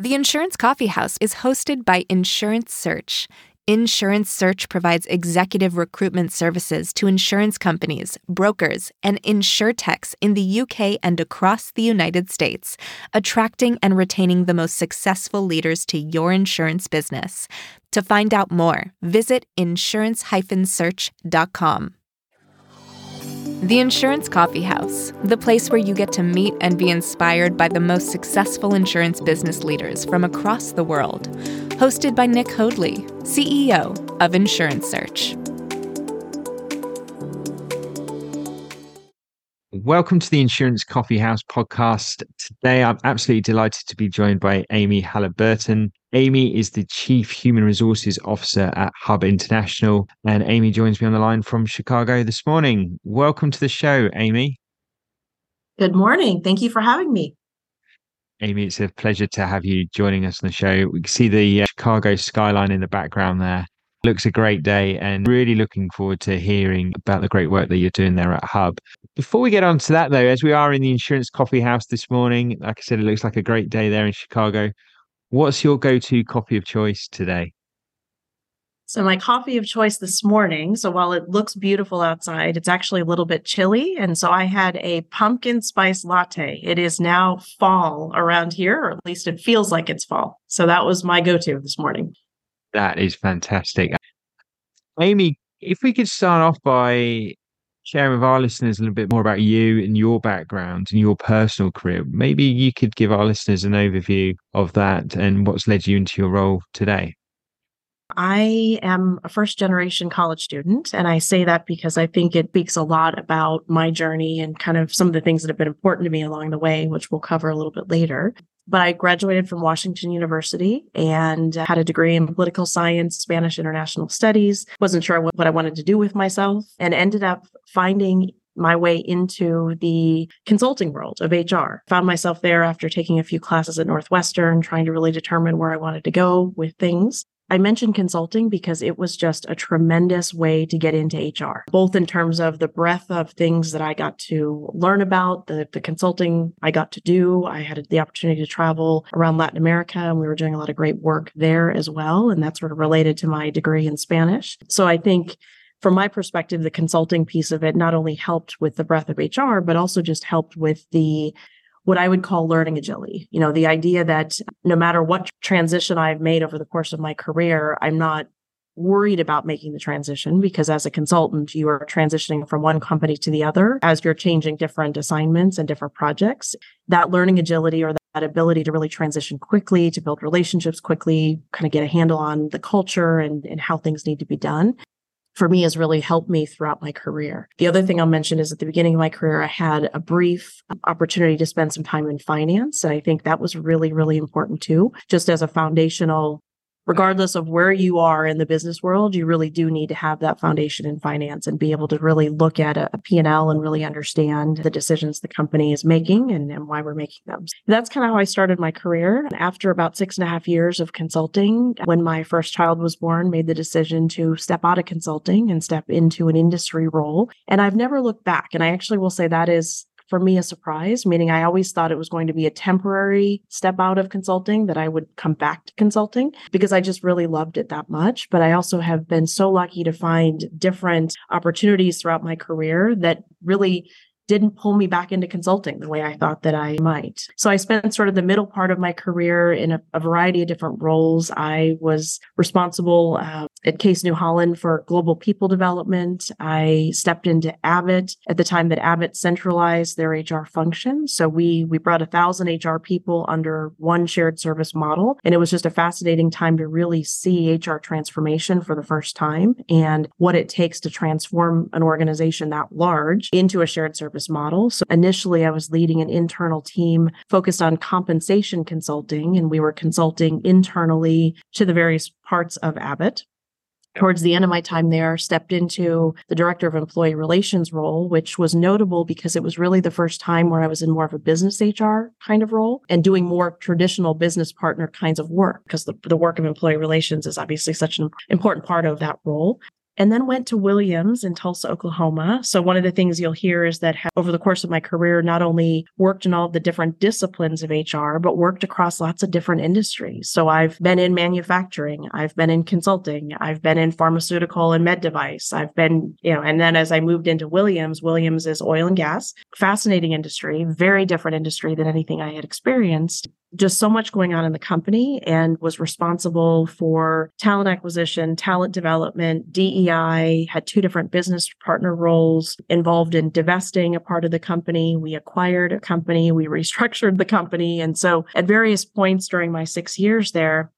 The Insurance Coffee House is hosted by Insurance Search. Insurance Search provides executive recruitment services to insurance companies, brokers, and insurtechs in the UK and across the United States, attracting and retaining the most successful leaders to your insurance business. To find out more, visit insurance-search.com. The Insurance Coffee House, the place where you get to meet and be inspired by the most successful insurance business leaders from across the world. Hosted by Nick Hoadley, CEO of Insurance Search. Welcome to the Insurance Coffee House podcast. Today, I'm absolutely delighted to be joined by Amy Halliburton. Amy is the Chief Human Resources Officer at Hub International. And Amy joins me on the line from Chicago this morning. Welcome to the show, Amy. Good morning. Thank you for having me. Amy, it's a pleasure to have you joining us on the show. We can see the uh, Chicago skyline in the background there. Looks a great day and really looking forward to hearing about the great work that you're doing there at Hub. Before we get on to that, though, as we are in the Insurance Coffee House this morning, like I said, it looks like a great day there in Chicago. What's your go to coffee of choice today? So, my coffee of choice this morning. So, while it looks beautiful outside, it's actually a little bit chilly. And so, I had a pumpkin spice latte. It is now fall around here, or at least it feels like it's fall. So, that was my go to this morning. That is fantastic. Amy, if we could start off by sharing with our listeners a little bit more about you and your background and your personal career, maybe you could give our listeners an overview of that and what's led you into your role today. I am a first generation college student. And I say that because I think it speaks a lot about my journey and kind of some of the things that have been important to me along the way, which we'll cover a little bit later. But I graduated from Washington University and had a degree in political science, Spanish international studies. Wasn't sure what, I wanted to do with myself and ended up finding my way into the consulting world of HR. Found myself there after taking a few classes at Northwestern, trying to really determine where I wanted to go with things. I mentioned consulting because it was just a tremendous way to get into HR, both in terms of the breadth of things that I got to learn about, the, the consulting I got to do. I had the opportunity to travel around Latin America and we were doing a lot of great work there as well. And that's sort of related to my degree in Spanish. So I think from my perspective, the consulting piece of it not only helped with the breadth of HR, but also just helped with the what I would call learning agility. You know, the idea that no matter what transition I've made over the course of my career, I'm not worried about making the transition because as a consultant, you are transitioning from one company to the other as you're changing different assignments and different projects. That learning agility or that ability to really transition quickly, to build relationships quickly, kind of get a handle on the culture and, and how things need to be done for me has really helped me throughout my career. The other thing I'll mention is at the beginning of my career, I had a brief opportunity to spend some time in finance. And I think that was really, really important too, just as a foundational regardless of where you are in the business world, you really do need to have that foundation in finance and be able to really look at a, a P&L and really understand the decisions the company is making and, and why we're making them. That's kind of how I started my career. After about six and a half years of consulting, when my first child was born, made the decision to step out of consulting and step into an industry role. And I've never looked back. And I actually will say that is for me a surprise, meaning I always thought it was going to be a temporary step out of consulting, that I would come back to consulting because I just really loved it that much. But I also have been so lucky to find different opportunities throughout my career that really didn't pull me back into consulting the way I thought that I might. So I spent sort of the middle part of my career in a, a variety of different roles. I was responsible uh, at Case New Holland for global people development. I stepped into Abbott at the time that Abbott centralized their HR function. So we we brought a thousand HR people under one shared service model, and it was just a fascinating time to really see HR transformation for the first time and what it takes to transform an organization that large into a shared service model. So initially, I was leading an internal team focused on compensation consulting, and we were consulting internally to the various parts of Abbott towards the end of my time there stepped into the director of employee relations role which was notable because it was really the first time where i was in more of a business hr kind of role and doing more traditional business partner kinds of work because the, the work of employee relations is obviously such an important part of that role and then went to Williams in Tulsa, Oklahoma. So one of the things you'll hear is that over the course of my career, not only worked in all the different disciplines of HR, but worked across lots of different industries. So I've been in manufacturing, I've been in consulting, I've been in pharmaceutical and med device, I've been, you know, and then as I moved into Williams, Williams is oil and gas, fascinating industry, very different industry than anything I had experienced just so much going on in the company and was responsible for talent acquisition, talent development, DEI, had two different business partner roles involved in divesting a part of the company. We acquired a company, we restructured the company. And so at various points during my six years there,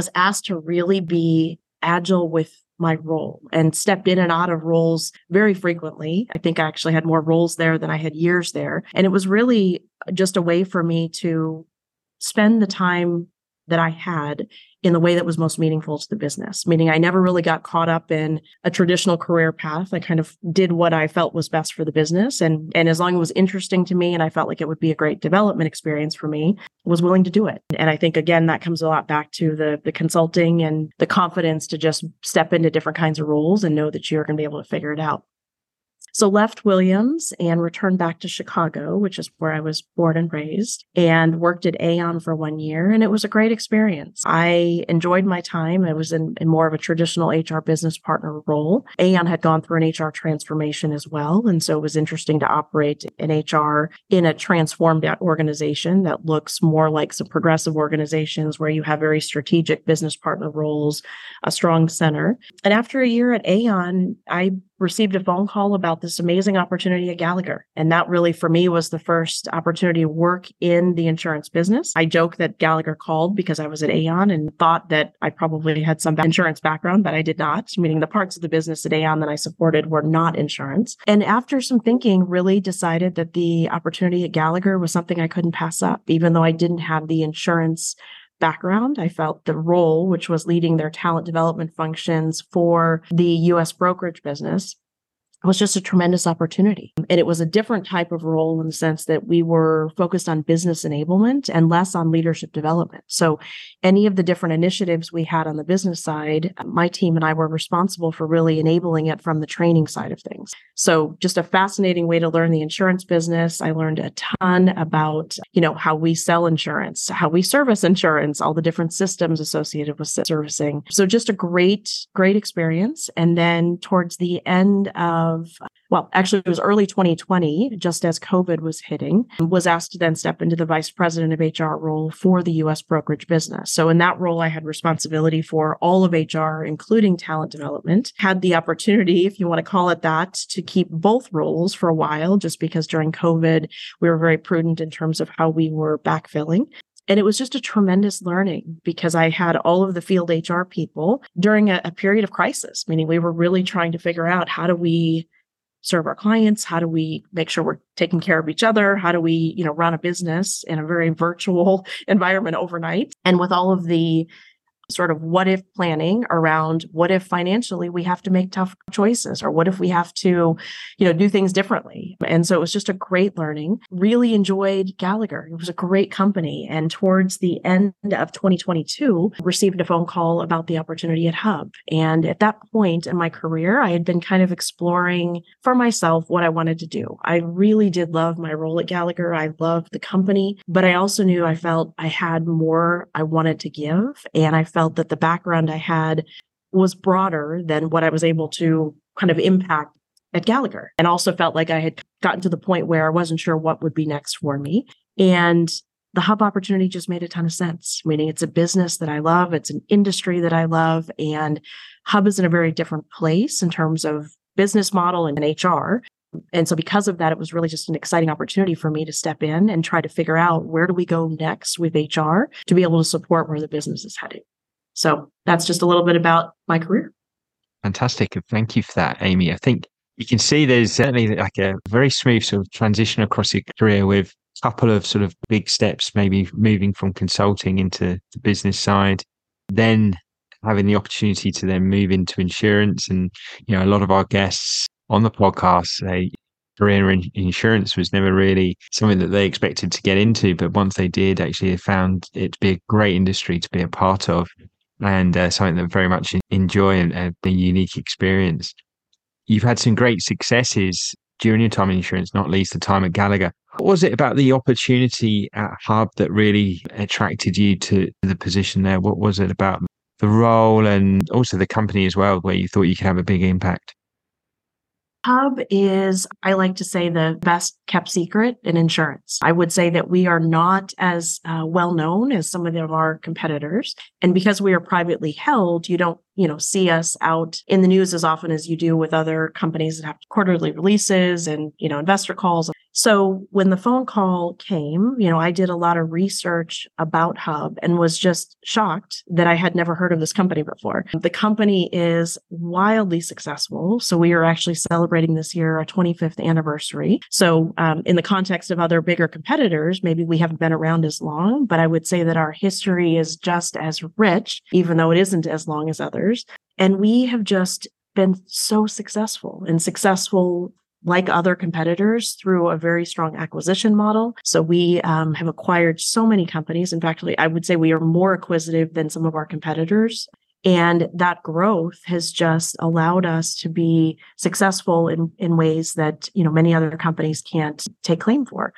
I was asked to really be agile with my role and stepped in and out of roles very frequently. I think I actually had more roles there than I had years there. And it was really just a way for me to spend the time that I had in the way that was most meaningful to the business. Meaning, I never really got caught up in a traditional career path. I kind of did what I felt was best for the business, and and as long as it was interesting to me, and I felt like it would be a great development experience for me, was willing to do it. And I think again that comes a lot back to the the consulting and the confidence to just step into different kinds of roles and know that you're going to be able to figure it out. So left Williams and returned back to Chicago, which is where I was born and raised, and worked at Aon for one year. And it was a great experience. I enjoyed my time. I was in, in more of a traditional HR business partner role. Aon had gone through an HR transformation as well. And so it was interesting to operate in HR in a transformed organization that looks more like some progressive organizations where you have very strategic business partner roles, a strong center. And after a year at Aon, I received a phone call about this amazing opportunity at Gallagher. And that really, for me, was the first opportunity to work in the insurance business. I joke that Gallagher called because I was at Aon and thought that I probably had some insurance background, but I did not, meaning the parts of the business at Aon that I supported were not insurance. And after some thinking, really decided that the opportunity at Gallagher was something I couldn't pass up, even though I didn't have the insurance background. I felt the role, which was leading their talent development functions for the US brokerage business, was just a tremendous opportunity. And it was a different type of role in the sense that we were focused on business enablement and less on leadership development. So, any of the different initiatives we had on the business side, my team and I were responsible for really enabling it from the training side of things. So, just a fascinating way to learn the insurance business. I learned a ton about, you know, how we sell insurance, how we service insurance, all the different systems associated with servicing. So, just a great, great experience. And then towards the end of of well, actually, it was early 2020, just as COVID was hitting, was asked to then step into the vice president of HR role for the US brokerage business. So, in that role, I had responsibility for all of HR, including talent development. Had the opportunity, if you want to call it that, to keep both roles for a while, just because during COVID, we were very prudent in terms of how we were backfilling. And it was just a tremendous learning because I had all of the field HR people during a, a, period of crisis, meaning we were really trying to figure out how do we serve our clients? How do we make sure we're taking care of each other? How do we, you know, run a business in a very virtual environment overnight? And with all of the sort of what if planning around what if financially we have to make tough choices or what if we have to you know do things differently. And so it was just a great learning. Really enjoyed gallagher. It was a great company. And towards the end of 2022 received a phone call about the opportunity at hub. And at that point in my career i had been kind of exploring for myself what i wanted to do. I really did love my role at gallagher. I loved the company but i also knew i felt i had more i wanted to give. And i felt felt that the background I had was broader than what I was able to kind of impact at Gallagher. And also felt like I had gotten to the point where I wasn't sure what would be next for me. And the hub opportunity just made a ton of sense, meaning it's a business that I love, it's an industry that I love, and hub is in a very different place in terms of business model and HR. And so because of that, it was really just an exciting opportunity for me to step in and try to figure out where do we go next with HR to be able to support where the business is heading. So that's just a little bit about my career. Fantastic. Thank you for that, Amy. I think you can see there's certainly like a very smooth sort of transition across your career with a couple of sort of big steps, maybe moving from consulting into the business side, then having the opportunity to then move into insurance. And, you know, a lot of our guests on the podcast say career in insurance was never really something that they expected to get into. But once they did, actually, they found it to be a great industry to be a part of. And uh, something that very much enjoy and uh, the unique experience. You've had some great successes during your time in insurance, not least the time at Gallagher. What was it about the opportunity at Hub that really attracted you to the position there? What was it about the role and also the company as well, where you thought you could have a big impact? Hub is, I like to say, the best kept secret in insurance. I would say that we are not as uh, well known as some of our competitors. And because we are privately held, you don't you know, see us out in the news as often as you do with other companies that have quarterly releases and, you know, investor calls. So when the phone call came, you know, I did a lot of research about Hub and was just shocked that I had never heard of this company before. The company is wildly successful. So we are actually celebrating this year our 25th anniversary. So um, in the context of other bigger competitors, maybe we haven't been around as long, but I would say that our history is just as rich, even though it isn't as long as others. And we have just been so successful and successful like other competitors through a very strong acquisition model. So we um, have acquired so many companies. In fact, I would say we are more acquisitive than some of our competitors. And that growth has just allowed us to be successful in, in ways that, you know, many other companies can't take claim for.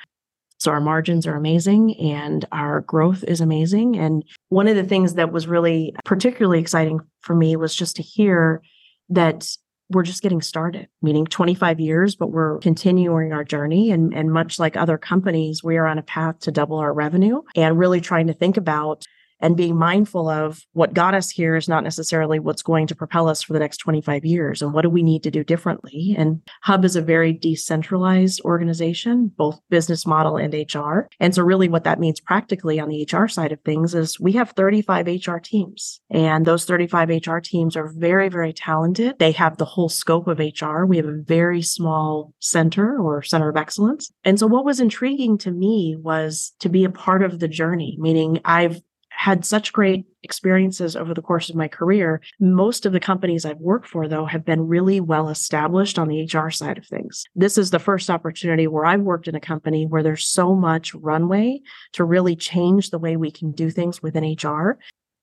So our margins are amazing and our growth is amazing. And one of the things that was really particularly exciting for me was just to hear that we're just getting started, meaning 25 years, but we're continuing our journey. And, and much like other companies, we are on a path to double our revenue and really trying to think about and being mindful of what got us here is not necessarily what's going to propel us for the next 25 years and what do we need to do differently? And hub is a very decentralized organization both business model and hr and so really what that means practically on the hr side of things is we have 35 hr teams and those 35 hr teams are very very talented. They have the whole scope of hr we have a very small center or center of excellence. And so what was intriguing to me was to be a part of the journey meaning i've had such great experiences over the course of my career. Most of the companies I've worked for, though, have been really well established on the HR side of things. This is the first opportunity where I've worked in a company where there's so much runway to really change the way we can do things within HR.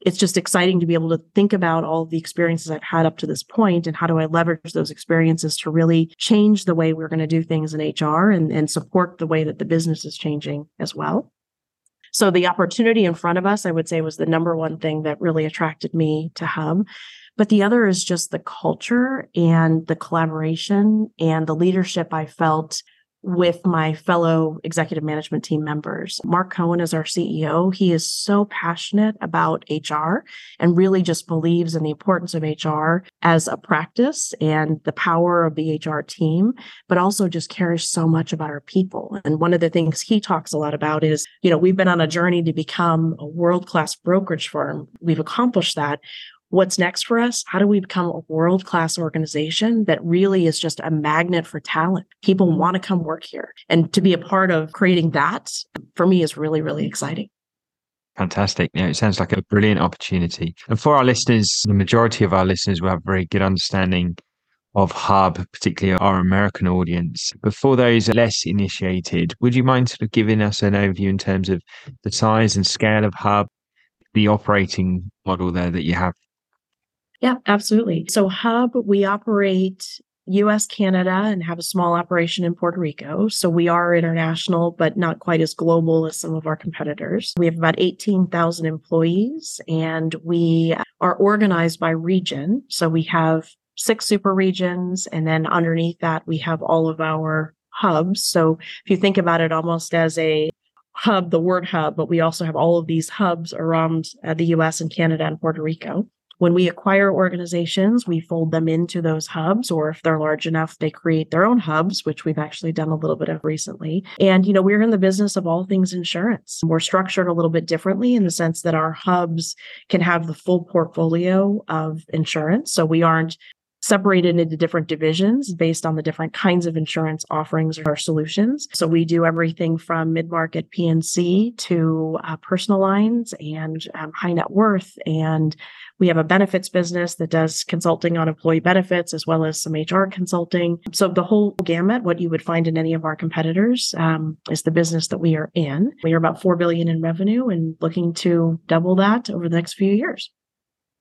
It's just exciting to be able to think about all the experiences I've had up to this point and how do I leverage those experiences to really change the way we're going to do things in HR and, and support the way that the business is changing as well. So the opportunity in front of us, I would say, was the number one thing that really attracted me to Hub. But the other is just the culture and the collaboration and the leadership I felt with my fellow executive management team members. Mark Cohen is our CEO. He is so passionate about HR and really just believes in the importance of HR as a practice and the power of the HR team, but also just cares so much about our people. And one of the things he talks a lot about is, you know, we've been on a journey to become a world class brokerage firm. We've accomplished that What's next for us? How do we become a world class organization that really is just a magnet for talent? People mm-hmm. want to come work here. And to be a part of creating that for me is really, really exciting. Fantastic. Yeah, it sounds like a brilliant opportunity. And for our listeners, the majority of our listeners will have a very good understanding of Hub, particularly our American audience. But for those less initiated, would you mind sort of giving us an overview in terms of the size and scale of Hub, the operating model there that you have yeah, absolutely. So, Hub, we operate US, Canada, and have a small operation in Puerto Rico. So, we are international, but not quite as global as some of our competitors. We have about 18,000 employees, and we are organized by region. So, we have six super regions, and then underneath that, we have all of our hubs. So, if you think about it almost as a hub, the word hub, but we also have all of these hubs around uh, the US and Canada and Puerto Rico. When we acquire organizations, we fold them into those hubs, or if they're large enough, they create their own hubs, which we've actually done a little bit of recently. And, you know, we're in the business of all things insurance. We're structured a little bit differently in the sense that our hubs can have the full portfolio of insurance. So we aren't separated into different divisions based on the different kinds of insurance offerings or solutions. So we do everything from mid-market P&C to uh, personal lines and um, high net worth. And we have a benefits business that does consulting on employee benefits as well as some HR consulting. So the whole gamut, what you would find in any of our competitors, um, is the business that we are in. We are about 4 billion in revenue and looking to double that over the next few years.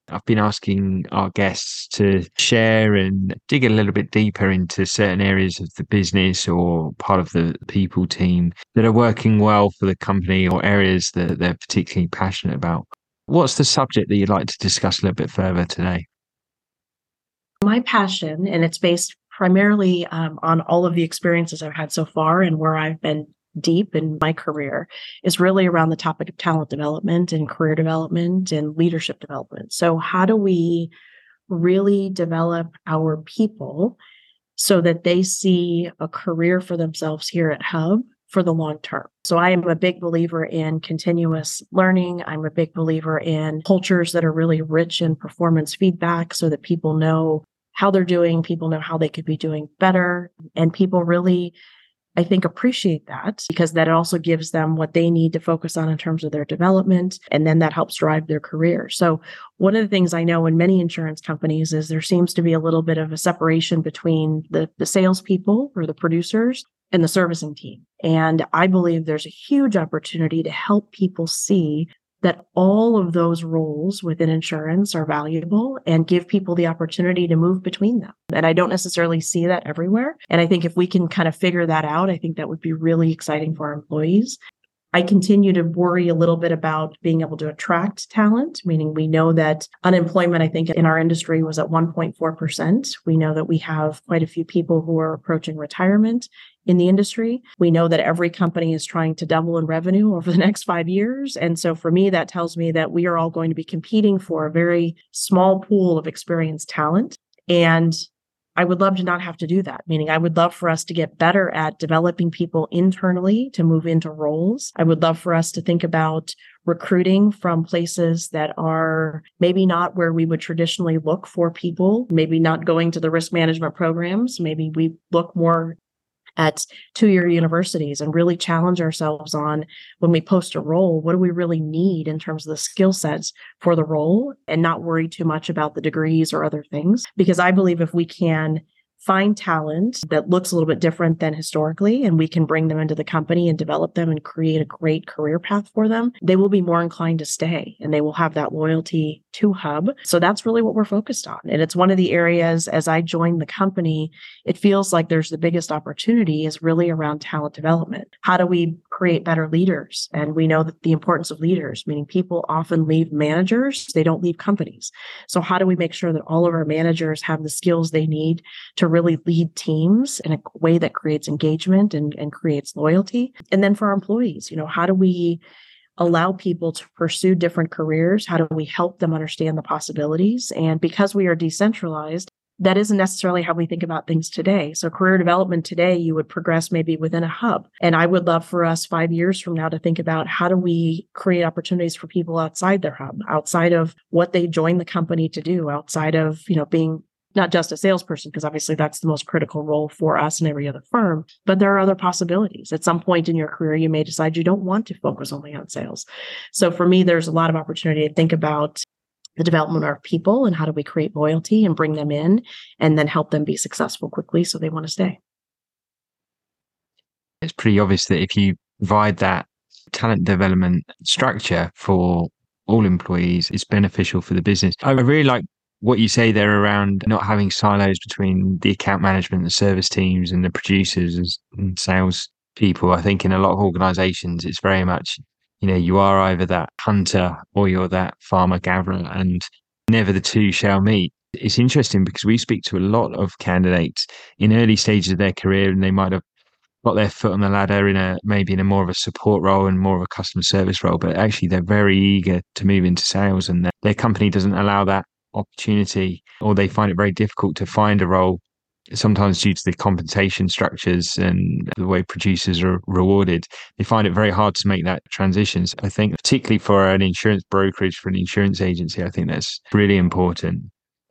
I've been asking our guests to share and dig a little bit deeper into certain areas of the business or part of the people team that are working well for the company or areas that they're particularly passionate about. What's the subject that you'd like to discuss a little bit further today? My passion, and it's based primarily um, on all of the experiences I've had so far and where I've been deep in my career is really around the topic of talent development and career development and leadership development. So, how do we really develop our people so that they see a career for themselves here at Hub for the long term? So, I am a big believer in continuous learning. I'm a big believer in cultures that are really rich in performance feedback so that people know how they're doing, people know how they could be doing better, and people really I think, appreciate that because that also gives them what they need to focus on in terms of their development. And then that helps drive their career. So, one of the things I know in many insurance companies is there seems to be a little bit of a separation between the, the salespeople or the producers and the servicing team. And I believe there's a huge opportunity to help people see that all of those roles within insurance are valuable and give people the opportunity to move between them. And I don't necessarily see that everywhere. And I think if we can kind of figure that out, I think that would be really exciting for our employees. I continue to worry a little bit about being able to attract talent, meaning we know that unemployment, I think, in our industry was at 1.4%. We know that we have quite a few people who are approaching retirement in the industry. We know that every company is trying to double in revenue over the next five years. And so for me, that tells me that we are all going to be competing for a very small pool of experienced talent. And I would love to not have to do that, meaning I would love for us to get better at developing people internally to move into roles. I would love for us to think about recruiting from places that are maybe not where we would traditionally look for people, maybe not going to the risk management programs. Maybe we look more at two year universities and really challenge ourselves on when we post a role, what do we really need in terms of the skill sets for the role and not worry too much about the degrees or other things. Because I believe if we can find talent that looks a little bit different than historically, and we can bring them into the company and develop them and create a great career path for them, they will be more inclined to stay and they will have that loyalty to Hub. So that's really what we're focused on. And it's one of the areas as I joined the company, it feels like there's the biggest opportunity is really around talent development. How do we create better leaders? And we know that the importance of leaders, meaning people often leave managers, they don't leave companies. So how do we make sure that all of our managers have the skills they need to really lead teams in a way that creates engagement and, and creates loyalty? And then for our employees, you know, how do we allow people to pursue different careers? How do we help them understand the possibilities? And because we are decentralized, that isn't necessarily how we think about things today. So career development today, you would progress maybe within a hub. And I would love for us five years from now to think about how do we create opportunities for people outside their hub, outside of what they join the company to do, outside of, you know, being not just a salesperson, because obviously that's the most critical role for us and every other firm, but there are other possibilities. At some point in your career, you may decide you don't want to focus only on sales. So for me, there's a lot of opportunity to think about the development of our people and how do we create loyalty and bring them in and then help them be successful quickly so they want to stay. It's pretty obvious that if you provide that talent development structure for all employees, it's beneficial for the business. I really like what you say there around not having silos between the account management, the service teams, and the producers and sales people. I think in a lot of organizations, it's very much, you know, you are either that hunter or you're that farmer gatherer, and never the two shall meet. It's interesting because we speak to a lot of candidates in early stages of their career, and they might have got their foot on the ladder in a maybe in a more of a support role and more of a customer service role, but actually they're very eager to move into sales, and their, their company doesn't allow that opportunity or they find it very difficult to find a role sometimes due to the compensation structures and the way producers are rewarded they find it very hard to make that transition. I think particularly for an insurance brokerage for an insurance agency i think that's really important.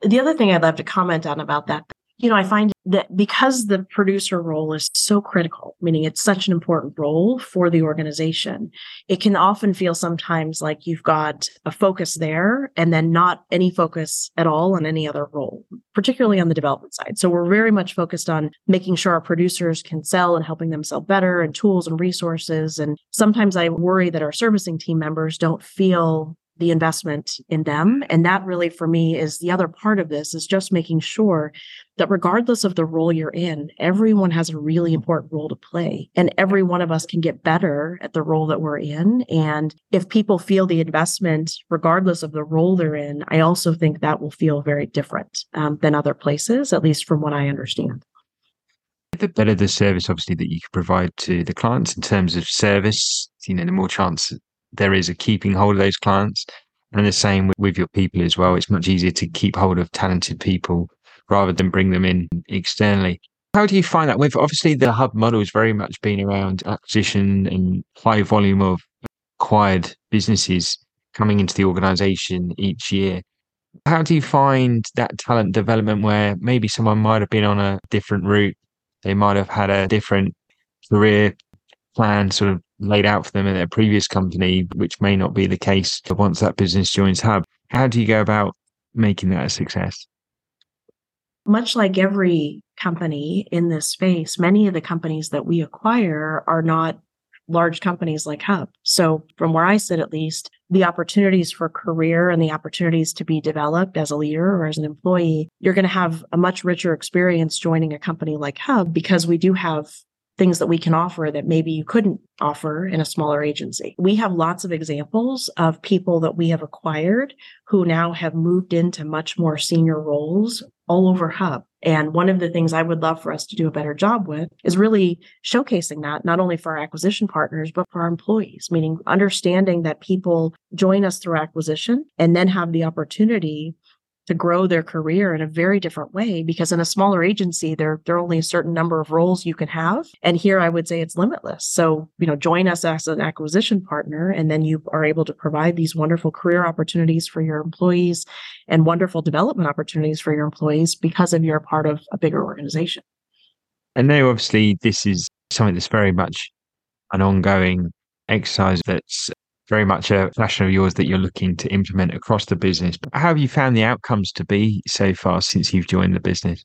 The other thing i'd love to comment on about that you know, I find that because the producer role is so critical, meaning it's such an important role for the organization, it can often feel sometimes like you've got a focus there and then not any focus at all on any other role, particularly on the development side. So we're very much focused on making sure our producers can sell and helping them sell better and tools and resources. And sometimes I worry that our servicing team members don't feel the investment in them. And that really, for me, is the other part of this is just making sure that regardless of the role you're in, everyone has a really important role to play. And every one of us can get better at the role that we're in. And if people feel the investment, regardless of the role they're in, I also think that will feel very different um, than other places, at least from what I understand. The better the service, obviously, that you can provide to the clients in terms of service, you know, the more chance there is a keeping hold of those clients. And the same with, with your people as well. It's much easier to keep hold of talented people rather than bring them in externally. How do you find that? With obviously the hub model has very much been around acquisition and high volume of acquired businesses coming into the organization each year. How do you find that talent development where maybe someone might have been on a different route? They might have had a different career plan sort of laid out for them in their previous company, which may not be the case once that business joins Hub. How do you go about making that a success? Much like every company in this space, many of the companies that we acquire are not large companies like Hub. So, from where I sit, at least, the opportunities for career and the opportunities to be developed as a leader or as an employee, you're going to have a much richer experience joining a company like Hub because we do have things that we can offer that maybe you couldn't offer in a smaller agency. We have lots of examples of people that we have acquired who now have moved into much more senior roles all over Hub. And one of the things I would love for us to do a better job with is really showcasing that, not only for our acquisition partners, but for our employees, meaning understanding that people join us through acquisition and then have the opportunity to grow their career in a very different way because in a smaller agency there there are only a certain number of roles you can have. And here I would say it's limitless. So you know join us as an acquisition partner and then you are able to provide these wonderful career opportunities for your employees and wonderful development opportunities for your employees because of you're a part of a bigger organization. I know obviously this is something that's very much an ongoing exercise that's very much a passion of yours that you're looking to implement across the business. But how have you found the outcomes to be so far since you've joined the business?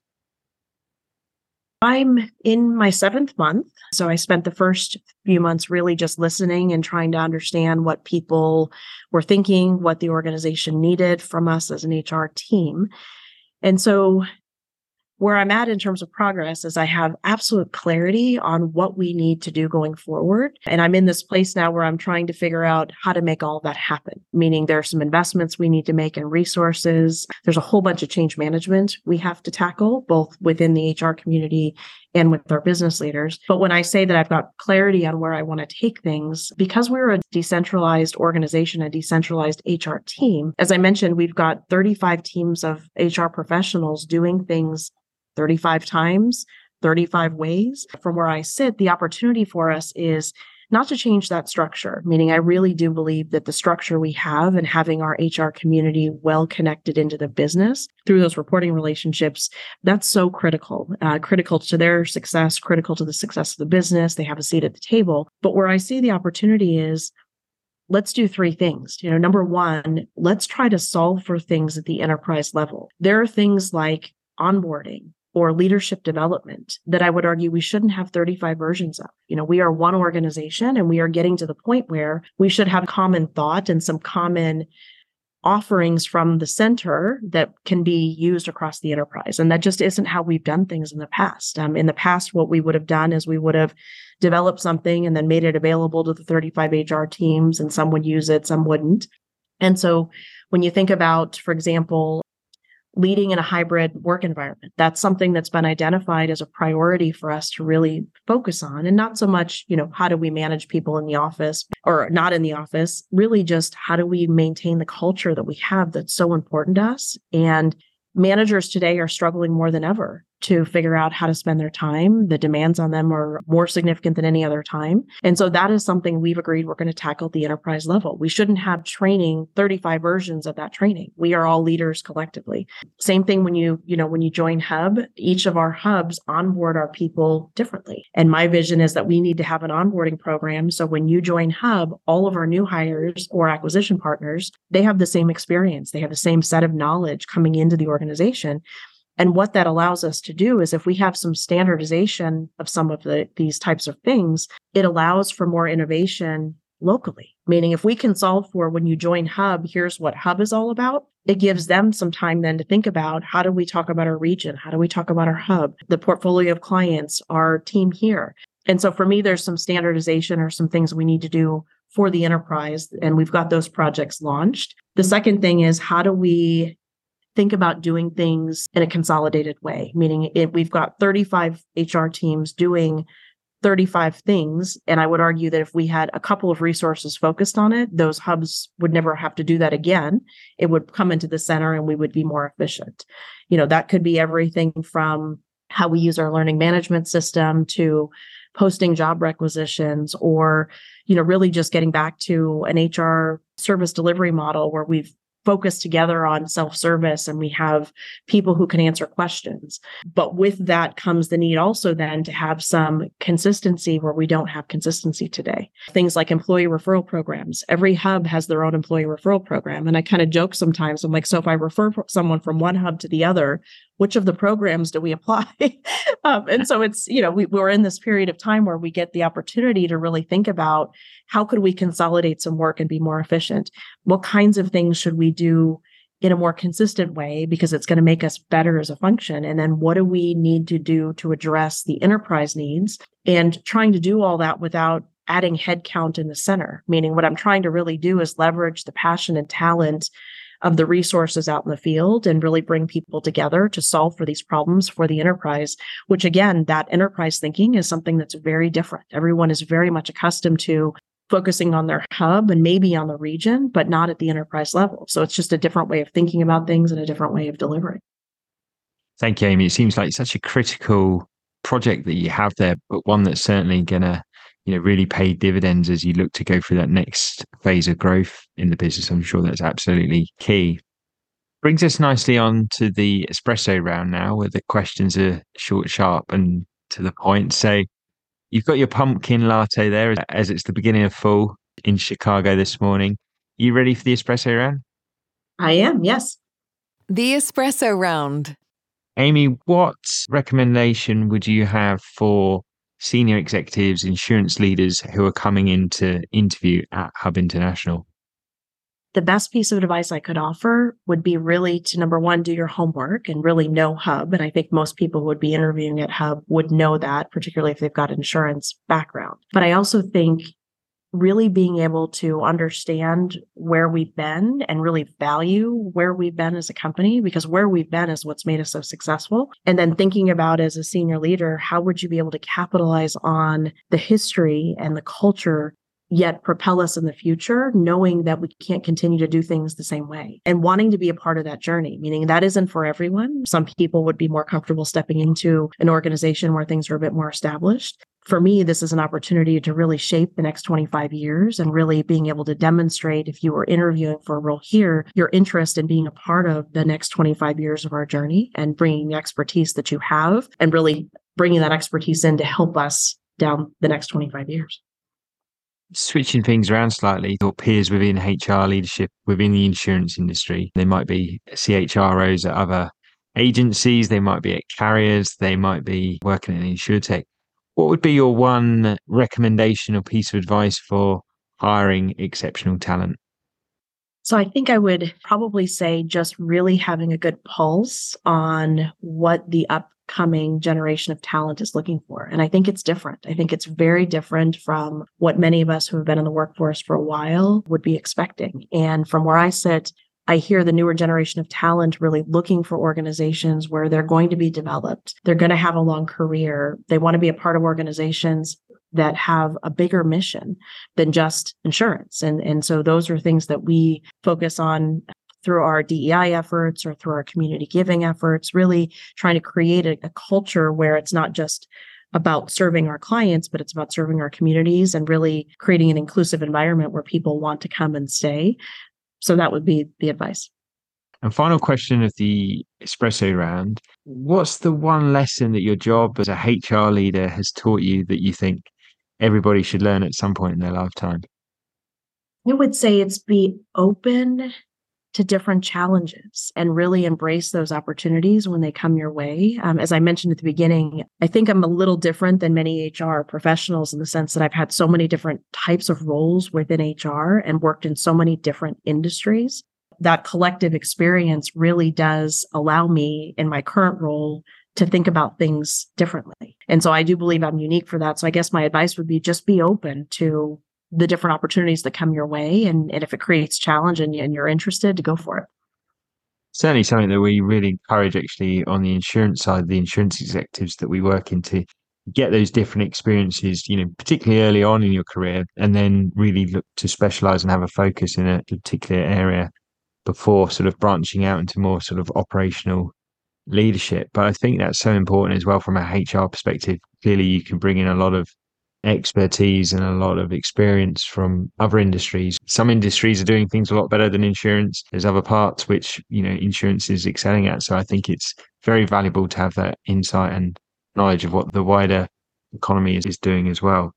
I'm in my seventh month. So I spent the first few months really just listening and trying to understand what people were thinking, what the organization needed from us as an HR team. And so where I'm at in terms of progress is I have absolute clarity on what we need to do going forward. And I'm in this place now where I'm trying to figure out how to make all that happen, meaning there are some investments we need to make in resources. There's a whole bunch of change management we have to tackle, both within the HR community and with our business leaders. But when I say that I've got clarity on where I want to take things, because we're a decentralized organization, a decentralized HR team, as I mentioned, we've got 35 teams of HR professionals doing things 35 times, 35 ways. From where I sit, the opportunity for us is not to change that structure, meaning I really do believe that the structure we have and having our HR community well connected into the business through those reporting relationships, that's so critical, uh, critical to their success, critical to the success of the business. They have a seat at the table. But where I see the opportunity is let's do three things. You know, number one, let's try to solve for things at the enterprise level. There are things like onboarding, or leadership development that I would argue we shouldn't have 35 versions of. You know, we are one organization and we are getting to the point where we should have common thought and some common offerings from the center that can be used across the enterprise. And that just isn't how we've done things in the past. Um, in the past, what we would have done is we would have developed something and then made it available to the 35 HR teams, and some would use it, some wouldn't. And so when you think about, for example, leading in a hybrid work environment. That's something that's been identified as a priority for us to really focus on and not so much, you know, how do we manage people in the office or not in the office, really just how do we maintain the culture that we have that's so important to us and managers today are struggling more than ever to figure out how to spend their time. The demands on them are more significant than any other time. And so that is something we've agreed we're going to tackle at the enterprise level. We shouldn't have training 35 versions of that training. We are all leaders collectively. Same thing when you, you know, when you join Hub, each of our hubs onboard our people differently. And my vision is that we need to have an onboarding program. So when you join Hub, all of our new hires or acquisition partners, they have the same experience. They have the same set of knowledge coming into the organization and what that allows us to do is if we have some standardization of some of the, these types of things, it allows for more innovation locally. Meaning, if we can solve for when you join Hub, here's what Hub is all about, it gives them some time then to think about how do we talk about our region? How do we talk about our Hub, the portfolio of clients, our team here? And so for me, there's some standardization or some things we need to do for the enterprise. And we've got those projects launched. The second thing is how do we think about doing things in a consolidated way? Meaning we've got 35 HR teams doing 35 things. And I would argue that if we had a couple of resources focused on it, those hubs would never have to do that again. It would come into the center and we would be more efficient. You know, that could be everything from how we use our learning management system to posting job requisitions or you know really just getting back to an hr service delivery model where we've focus together on self service and we have people who can answer questions. But with that comes the need also then to have some consistency where we don't have consistency today. Things like employee referral programs. Every hub has their own employee referral program. And I kind of joke sometimes, I'm like, so if I refer someone from one hub to the other, which of the programs do we apply? um, and so it's, you know, we, we're in this period of time where we get the opportunity to really think about how could we consolidate some work and be more efficient? What kinds of things should we do in a more consistent way because it's going to make us better as a function? And then what do we need to do to address the enterprise needs and trying to do all that without adding headcount in the center? Meaning, what I'm trying to really do is leverage the passion and talent of the resources out in the field and really bring people together to solve for these problems for the enterprise, which again, that enterprise thinking is something that's very different. Everyone is very much accustomed to focusing on their hub and maybe on the region, but not at the enterprise level. So it's just a different way of thinking about things and a different way of delivering. Thank you, Amy. It seems like such a critical project that you have there, but one that's certainly going to you know really pay dividends as you look to go through that next phase of growth in the business i'm sure that's absolutely key. Brings us nicely on to the espresso round now where the questions are short sharp and to the point. So you've got your pumpkin latte there as it's the beginning of fall in chicago this morning. Are you ready for the espresso round? I am yes. The espresso round. Amy what recommendation would you have for senior executives, insurance leaders who are coming in to interview at Hub International? The best piece of advice I could offer would be really to number one, do your homework and really know Hub. And I think most people would be interviewing at Hub would know that, particularly if they've got insurance background. But I also think really being able to understand where we've been and really value where we've been as a company because where we've been is what's made us so successful. And then thinking about as a senior leader, how would you be able to capitalize on the history and the culture yet propel us in the future, knowing that we can't continue to do things the same way and wanting to be a part of that journey, meaning that isn't for everyone. Some people would be more comfortable stepping into an organization where things are a bit more established for me, this is an opportunity to really shape the next 25 years and really being able to demonstrate, if you were interviewing for a role here, your interest in being a part of the next 25 years of our journey and bringing the expertise that you have and really bringing that expertise in to help us down the next 25 years. Switching things around slightly, your peers within HR leadership within the insurance industry, they might be CHROs at other agencies, they might be at carriers, they might be working in insurtech what would be your one recommendation or piece of advice for hiring exceptional talent? So I think I would probably say just really having a good pulse on what the upcoming generation of talent is looking for. And I think it's different. I think it's very different from what many of us who have been in the workforce for a while would be expecting. And from where I sit, I hear the newer generation of talent really looking for organizations where they're going to be developed. They're going to have a long career. They want to be a part of organizations that have a bigger mission than just insurance. And, and so those are things that we focus on through our DEI efforts or through our community giving efforts, really trying to create a, a culture where it's not just about serving our clients, but it's about serving our communities and really creating an inclusive environment where people want to come and stay. So that would be the advice. And final question of the espresso round What's the one lesson that your job as a HR leader has taught you that you think everybody should learn at some point in their lifetime? I would say it's be open to different challenges and really embrace those opportunities when they come your way. Um, as I mentioned at the beginning, I think I'm a little different than many HR professionals in the sense that I've had so many different types of roles within HR and worked in so many different industries. That collective experience really does allow me in my current role to think about things differently. And so I do believe I'm unique for that. So I guess my advice would be just be open to the different opportunities that come your way. And, and if it creates challenge and, and you're interested, to go for it. Certainly something that we really encourage actually on the insurance side, the insurance executives that we work into get those different experiences, you know, particularly early on in your career, and then really look to specialize and have a focus in a particular area before sort of branching out into more sort of operational leadership. But I think that's so important as well from a HR perspective. Clearly, you can bring in a lot of expertise and a lot of experience from other industries. Some industries are doing things a lot better than insurance. There's other parts which, you know, insurance is excelling at. So I think it's very valuable to have that insight and knowledge of what the wider economy is, is doing as well.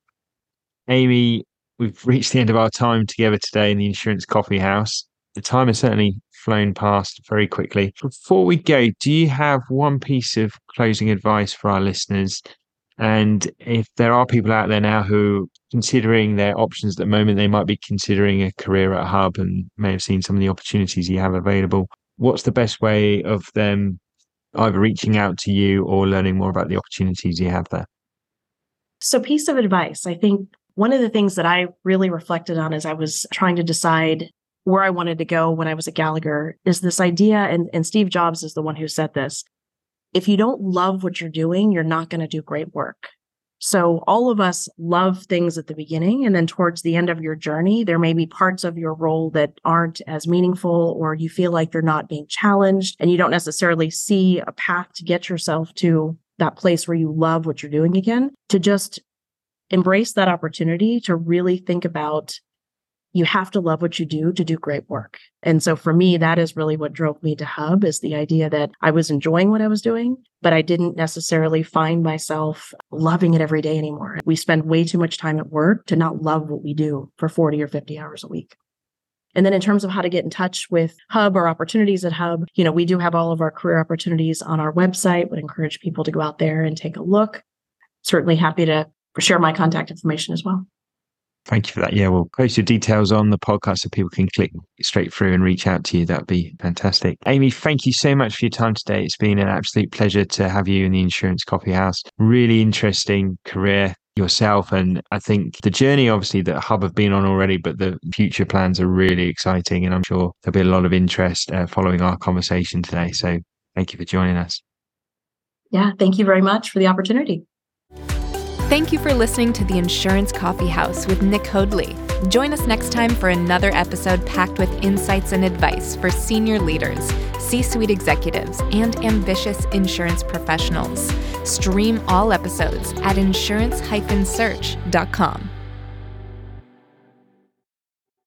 Amy, we've reached the end of our time together today in the Insurance Coffee House. The time has certainly flown past very quickly. Before we go, do you have one piece of closing advice for our listeners and if there are people out there now who considering their options at the moment, they might be considering a career at Hub and may have seen some of the opportunities you have available. What's the best way of them either reaching out to you or learning more about the opportunities you have there? So, piece of advice I think one of the things that I really reflected on as I was trying to decide where I wanted to go when I was at Gallagher is this idea, and, and Steve Jobs is the one who said this if you don't love what you're doing, you're not going to do great work. So all of us love things at the beginning. And then towards the end of your journey, there may be parts of your role that aren't as meaningful, or you feel like they're not being challenged and you don't necessarily see a path to get yourself to that place where you love what you're doing again, to just embrace that opportunity to really think about you have to love what you do to do great work. And so for me, that is really what drove me to Hub is the idea that I was enjoying what I was doing, but I didn't necessarily find myself loving it every day anymore. We spend way too much time at work to not love what we do for 40 or 50 hours a week. And then in terms of how to get in touch with Hub or opportunities at Hub, you know, we do have all of our career opportunities on our website. Would encourage people to go out there and take a look. Certainly happy to share my contact information as well. Thank you for that. Yeah, we'll post your details on the podcast so people can click straight through and reach out to you. That'd be fantastic. Amy, thank you so much for your time today. It's been an absolute pleasure to have you in the Insurance Coffee House. Really interesting career yourself. And I think the journey, obviously, that Hub have been on already, but the future plans are really exciting. And I'm sure there'll be a lot of interest uh, following our conversation today. So thank you for joining us. Yeah, thank you very much for the opportunity. Thank you for listening to the Insurance Coffee House with Nick Hoadley. Join us next time for another episode packed with insights and advice for senior leaders, C suite executives, and ambitious insurance professionals. Stream all episodes at insurance search.com.